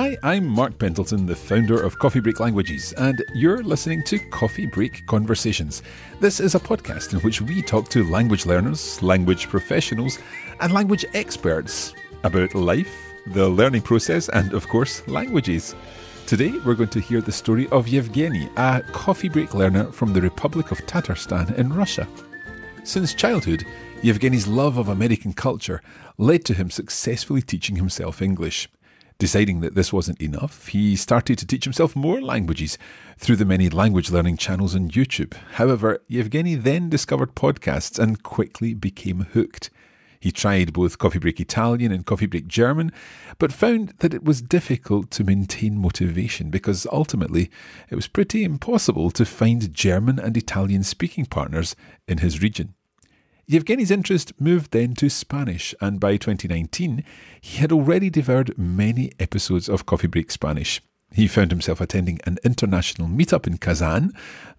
Hi, I'm Mark Pentleton, the founder of Coffee Break Languages, and you're listening to Coffee Break Conversations. This is a podcast in which we talk to language learners, language professionals, and language experts about life, the learning process, and of course, languages. Today, we're going to hear the story of Yevgeny, a coffee break learner from the Republic of Tatarstan in Russia. Since childhood, Yevgeny's love of American culture led to him successfully teaching himself English. Deciding that this wasn't enough, he started to teach himself more languages through the many language learning channels on YouTube. However, Yevgeny then discovered podcasts and quickly became hooked. He tried both Coffee Break Italian and Coffee Break German, but found that it was difficult to maintain motivation because ultimately it was pretty impossible to find German and Italian speaking partners in his region. Yevgeny's interest moved then to Spanish, and by 2019, he had already devoured many episodes of Coffee Break Spanish. He found himself attending an international meetup in Kazan,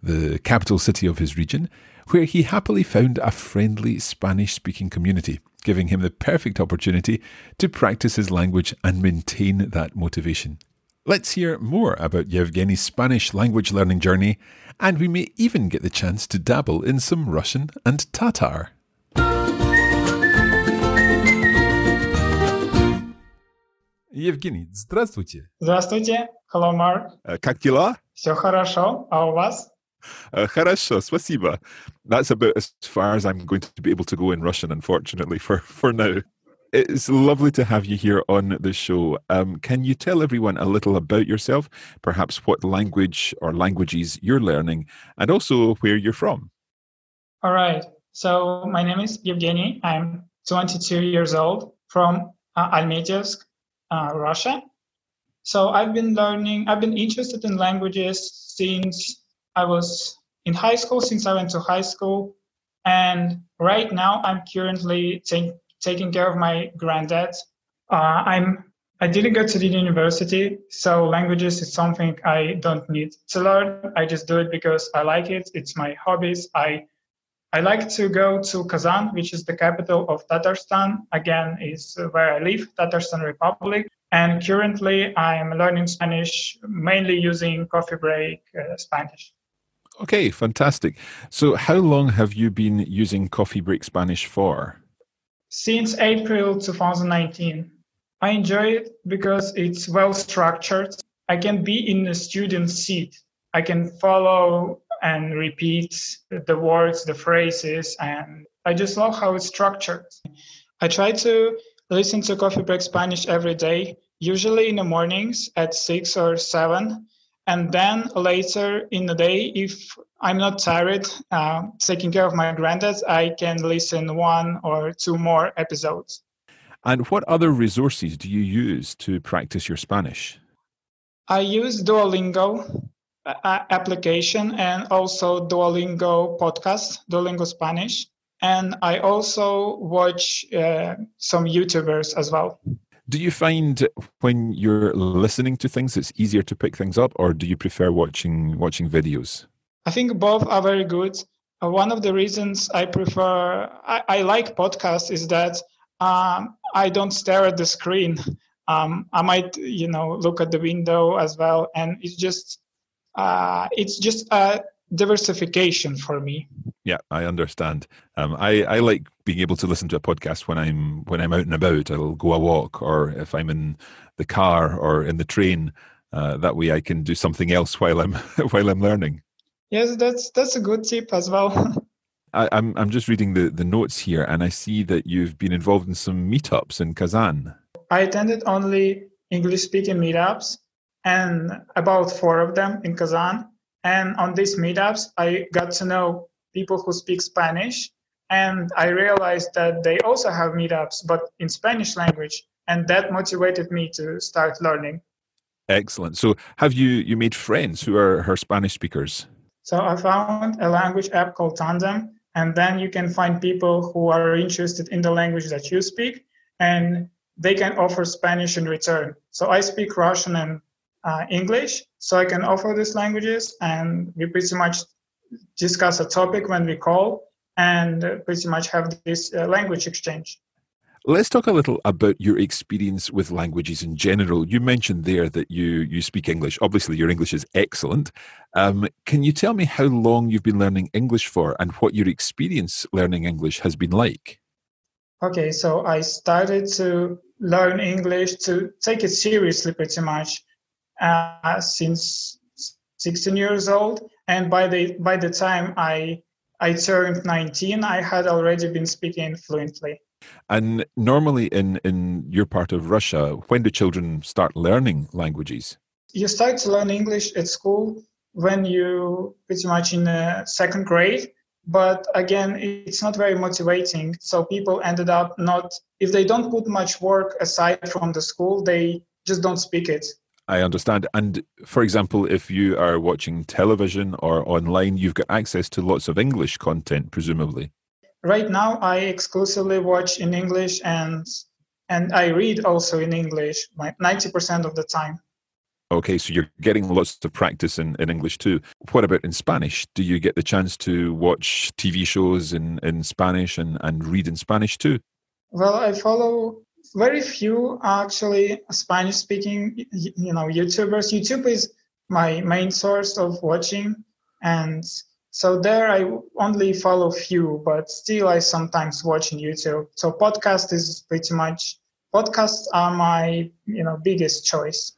the capital city of his region, where he happily found a friendly Spanish speaking community, giving him the perfect opportunity to practice his language and maintain that motivation. Let's hear more about Yevgeny's Spanish language learning journey, and we may even get the chance to dabble in some Russian and Tatar. Евгений, здравствуйте. Здравствуйте. Hello, Mark. Э, как дела? Все хорошо. А у вас? Э, хорошо, спасибо. That's about as far as I'm going to be able to go in Russian, unfortunately, for, for now. It's lovely to have you here on the show. Um, can you tell everyone a little about yourself, perhaps what language or languages you're learning, and also where you're from? All right. So, my name is Yevgeny. I'm 22 years old from uh, Almetyevsk, uh, Russia. So I've been learning, I've been interested in languages since I was in high school, since I went to high school. And right now I'm currently ta- taking care of my granddad. Uh, I'm I didn't go to the university, so languages is something I don't need to learn. I just do it because I like it. It's my hobbies. I I like to go to Kazan, which is the capital of Tatarstan. Again, is where I live, Tatarstan Republic. And currently, I'm learning Spanish mainly using Coffee Break uh, Spanish. Okay, fantastic. So, how long have you been using Coffee Break Spanish for? Since April 2019. I enjoy it because it's well structured. I can be in a student seat. I can follow and repeats the words, the phrases, and I just love how it's structured. I try to listen to Coffee Break Spanish every day, usually in the mornings at six or seven. And then later in the day, if I'm not tired, uh, taking care of my granddad, I can listen one or two more episodes. And what other resources do you use to practice your Spanish? I use Duolingo application and also Duolingo podcast, Duolingo Spanish. And I also watch uh, some YouTubers as well. Do you find when you're listening to things, it's easier to pick things up, or do you prefer watching watching videos? I think both are very good. Uh, one of the reasons I prefer, I, I like podcasts is that um, I don't stare at the screen. Um, I might, you know, look at the window as well, and it's just, uh, it's just a diversification for me. Yeah, I understand. Um, I I like being able to listen to a podcast when I'm when I'm out and about. I'll go a walk, or if I'm in the car or in the train. Uh, that way, I can do something else while I'm while I'm learning. Yes, that's that's a good tip as well. I, I'm I'm just reading the the notes here, and I see that you've been involved in some meetups in Kazan. I attended only English speaking meetups and about four of them in Kazan. And on these meetups, I got to know people who speak Spanish. And I realized that they also have meetups, but in Spanish language. And that motivated me to start learning. Excellent. So, have you you made friends who are her Spanish speakers? So I found a language app called Tandem, and then you can find people who are interested in the language that you speak, and they can offer Spanish in return. So I speak Russian and uh, English, so I can offer these languages, and we pretty much discuss a topic when we call, and pretty much have this uh, language exchange. Let's talk a little about your experience with languages in general. You mentioned there that you you speak English. Obviously, your English is excellent. Um, can you tell me how long you've been learning English for, and what your experience learning English has been like? Okay, so I started to learn English to take it seriously, pretty much, uh, since 16 years old. And by the by the time I I turned 19, I had already been speaking fluently. And normally in, in your part of Russia, when do children start learning languages? You start to learn English at school when you pretty much in the second grade. But again, it's not very motivating. So people ended up not, if they don't put much work aside from the school, they just don't speak it. I understand. And for example, if you are watching television or online, you've got access to lots of English content, presumably. Right now, I exclusively watch in English and and I read also in English, ninety percent of the time. Okay, so you're getting lots of practice in, in English too. What about in Spanish? Do you get the chance to watch TV shows in, in Spanish and, and read in Spanish too? Well, I follow very few actually Spanish speaking you know YouTubers. YouTube is my main source of watching and so there I only follow few, but still I sometimes watch on YouTube. So podcast is pretty much podcasts are my you know biggest choice.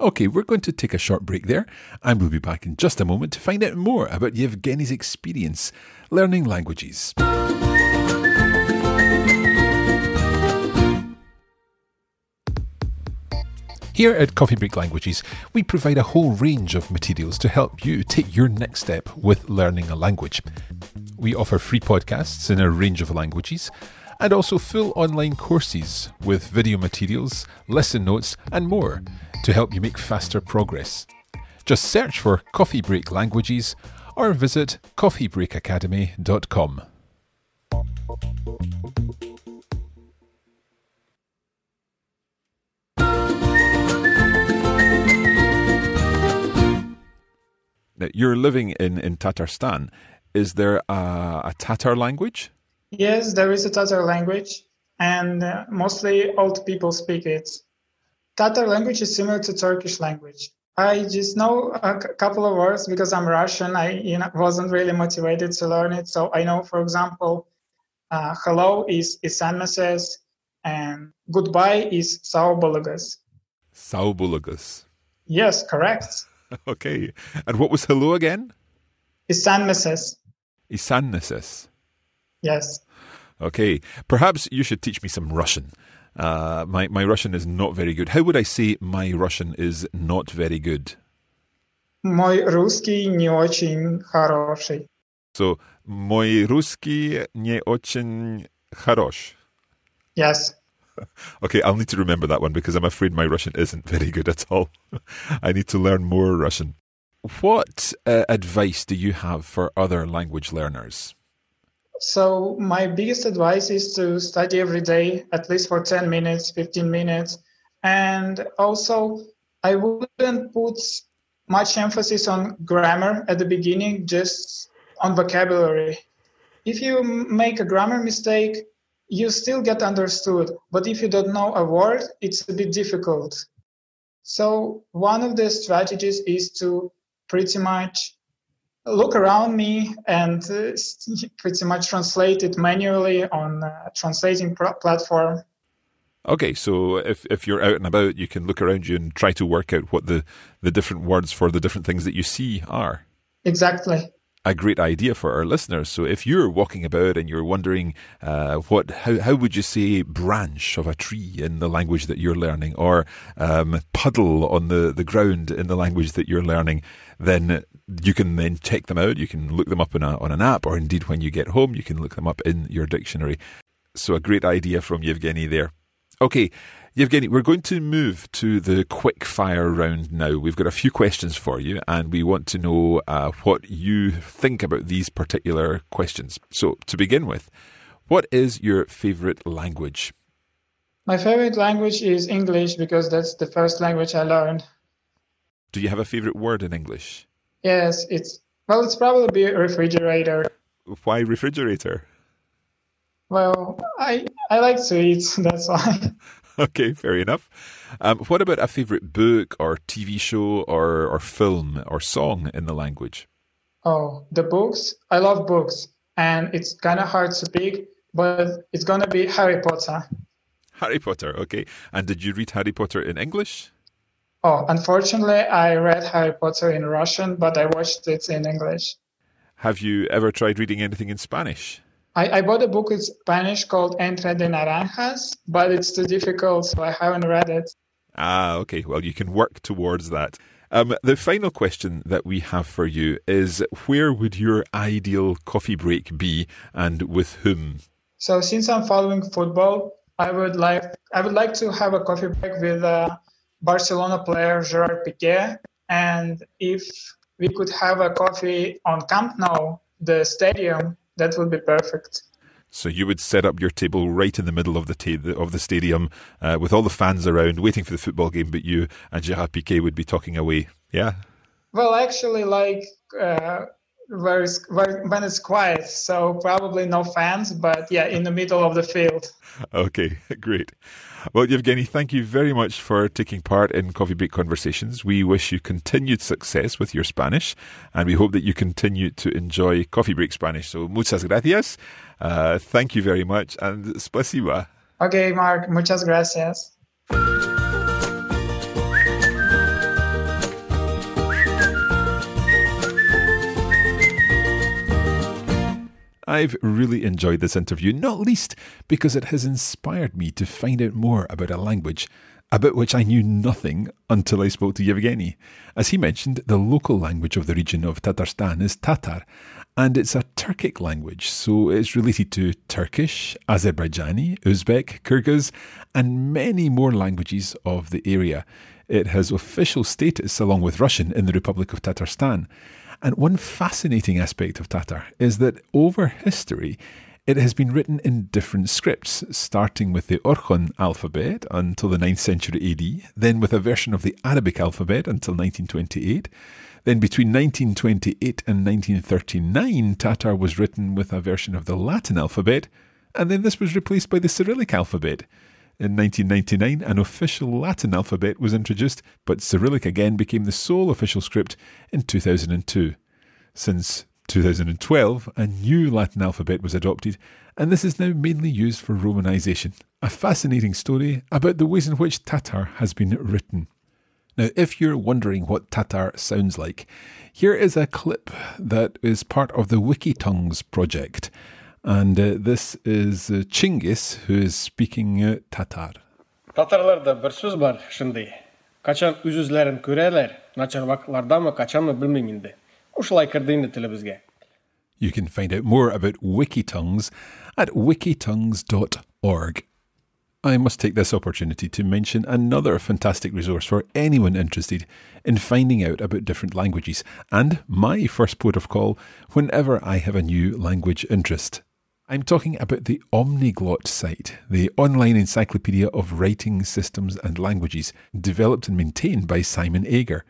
Okay, we're going to take a short break there, and we'll be back in just a moment to find out more about Yevgeny's experience learning languages. Here at Coffee Break Languages, we provide a whole range of materials to help you take your next step with learning a language. We offer free podcasts in a range of languages and also full online courses with video materials, lesson notes, and more to help you make faster progress. Just search for Coffee Break Languages or visit coffeebreakacademy.com. you're living in, in Tatarstan. Is there a, a Tatar language? Yes, there is a Tatar language, and uh, mostly old people speak it. Tatar language is similar to Turkish language. I just know a couple of words because I'm Russian. I you know, wasn't really motivated to learn it. So I know, for example, uh, hello is isanmeses and goodbye is saubulagas. Saubulagas. Yes, correct. okay. And what was hello again? Isanmeses. Isanneses. Yes. Okay. Perhaps you should teach me some Russian. Uh, my, my Russian is not very good. How would I say my Russian is not very good? Мой русский не очень хороший. So, мой русский не очень хорош. Yes. Okay, I'll need to remember that one because I'm afraid my Russian isn't very good at all. I need to learn more Russian. What uh, advice do you have for other language learners? So my biggest advice is to study every day, at least for 10 minutes, 15 minutes. And also, I wouldn't put much emphasis on grammar at the beginning, just on vocabulary. If you make a grammar mistake, you still get understood. But if you don't know a word, it's a bit difficult. So one of the strategies is to pretty much look around me and uh, pretty much translate it manually on a translating pr- platform. Okay, so if, if you're out and about, you can look around you and try to work out what the, the different words for the different things that you see are. Exactly a great idea for our listeners. So if you're walking about and you're wondering uh, what, how, how would you say branch of a tree in the language that you're learning, or um, puddle on the, the ground in the language that you're learning, then you can then check them out. You can look them up on, a, on an app, or indeed when you get home, you can look them up in your dictionary. So a great idea from Yevgeny there. Okay, Yevgeny, we're going to move to the quick fire round now. We've got a few questions for you, and we want to know uh, what you think about these particular questions. So, to begin with, what is your favorite language? My favorite language is English because that's the first language I learned. Do you have a favorite word in English? Yes, it's well, it's probably a refrigerator. Why refrigerator? Well, I I like to eat. That's why. okay, fair enough. Um, what about a favourite book or TV show or, or film or song in the language? Oh, the books. I love books, and it's kind of hard to pick, but it's going to be Harry Potter. Harry Potter, okay. And did you read Harry Potter in English? Oh, unfortunately, I read Harry Potter in Russian, but I watched it in English. Have you ever tried reading anything in Spanish? I, I bought a book in Spanish called Entre de Naranjas, but it's too difficult, so I haven't read it. Ah, okay. Well, you can work towards that. Um, the final question that we have for you is where would your ideal coffee break be and with whom? So since I'm following football, I would like I would like to have a coffee break with uh, Barcelona player Gerard Piqué and if we could have a coffee on Camp Nou, the stadium, that would be perfect. So you would set up your table right in the middle of the ta- of the stadium, uh, with all the fans around, waiting for the football game. But you and Gerard Piqué would be talking away. Yeah. Well, actually, like uh, where where, when it's quiet, so probably no fans, but yeah, in the middle of the field. Okay, great. Well, Yevgeny, thank you very much for taking part in Coffee Break Conversations. We wish you continued success with your Spanish, and we hope that you continue to enjoy Coffee Break Spanish. So, muchas gracias. Uh, thank you very much, and spasiba. Okay, Mark, muchas gracias. I've really enjoyed this interview, not least because it has inspired me to find out more about a language about which I knew nothing until I spoke to Yevgeny. As he mentioned, the local language of the region of Tatarstan is Tatar, and it's a Turkic language, so it's related to Turkish, Azerbaijani, Uzbek, Kyrgyz, and many more languages of the area. It has official status along with Russian in the Republic of Tatarstan. And one fascinating aspect of Tatar is that over history, it has been written in different scripts, starting with the Orkhon alphabet until the 9th century AD, then with a version of the Arabic alphabet until 1928. Then between 1928 and 1939, Tatar was written with a version of the Latin alphabet, and then this was replaced by the Cyrillic alphabet. In 1999, an official Latin alphabet was introduced, but Cyrillic again became the sole official script in 2002. Since 2012, a new Latin alphabet was adopted, and this is now mainly used for Romanization. A fascinating story about the ways in which Tatar has been written. Now, if you're wondering what Tatar sounds like, here is a clip that is part of the Wikitongues project. And uh, this is uh, Chingis who is speaking uh, Tatar. Tatarlarda bir so'z bor shunday. Qachon o'z-o'zlarini ko'ralar, nachar vaqtlardami, qachonmi bilmayman endi. O'shalay kirdi endi tilimizga. You can find out more about Wikitongues at wikitongues.org. I must take this opportunity to mention another fantastic resource for anyone interested in finding out about different languages and my first port of call whenever I have a new language interest. I'm talking about the Omniglot site, the online encyclopedia of writing systems and languages developed and maintained by Simon Ager.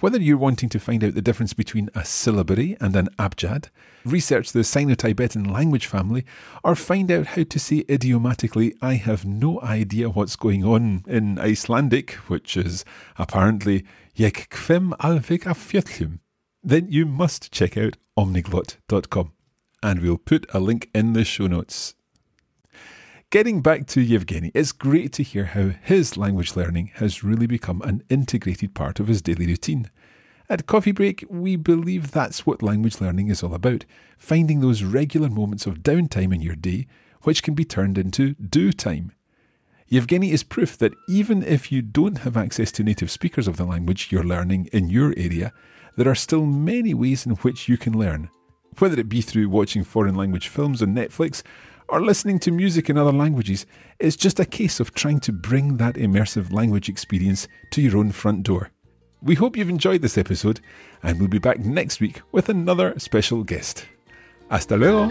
Whether you're wanting to find out the difference between a syllabary and an abjad, research the Sino Tibetan language family, or find out how to say idiomatically, I have no idea what's going on in Icelandic, which is apparently Jek kvem af then you must check out omniglot.com. And we'll put a link in the show notes. Getting back to Yevgeny, it's great to hear how his language learning has really become an integrated part of his daily routine. At Coffee Break, we believe that's what language learning is all about finding those regular moments of downtime in your day, which can be turned into do time. Yevgeny is proof that even if you don't have access to native speakers of the language you're learning in your area, there are still many ways in which you can learn. Whether it be through watching foreign language films on Netflix or listening to music in other languages, it's just a case of trying to bring that immersive language experience to your own front door. We hope you've enjoyed this episode, and we'll be back next week with another special guest. Hasta luego!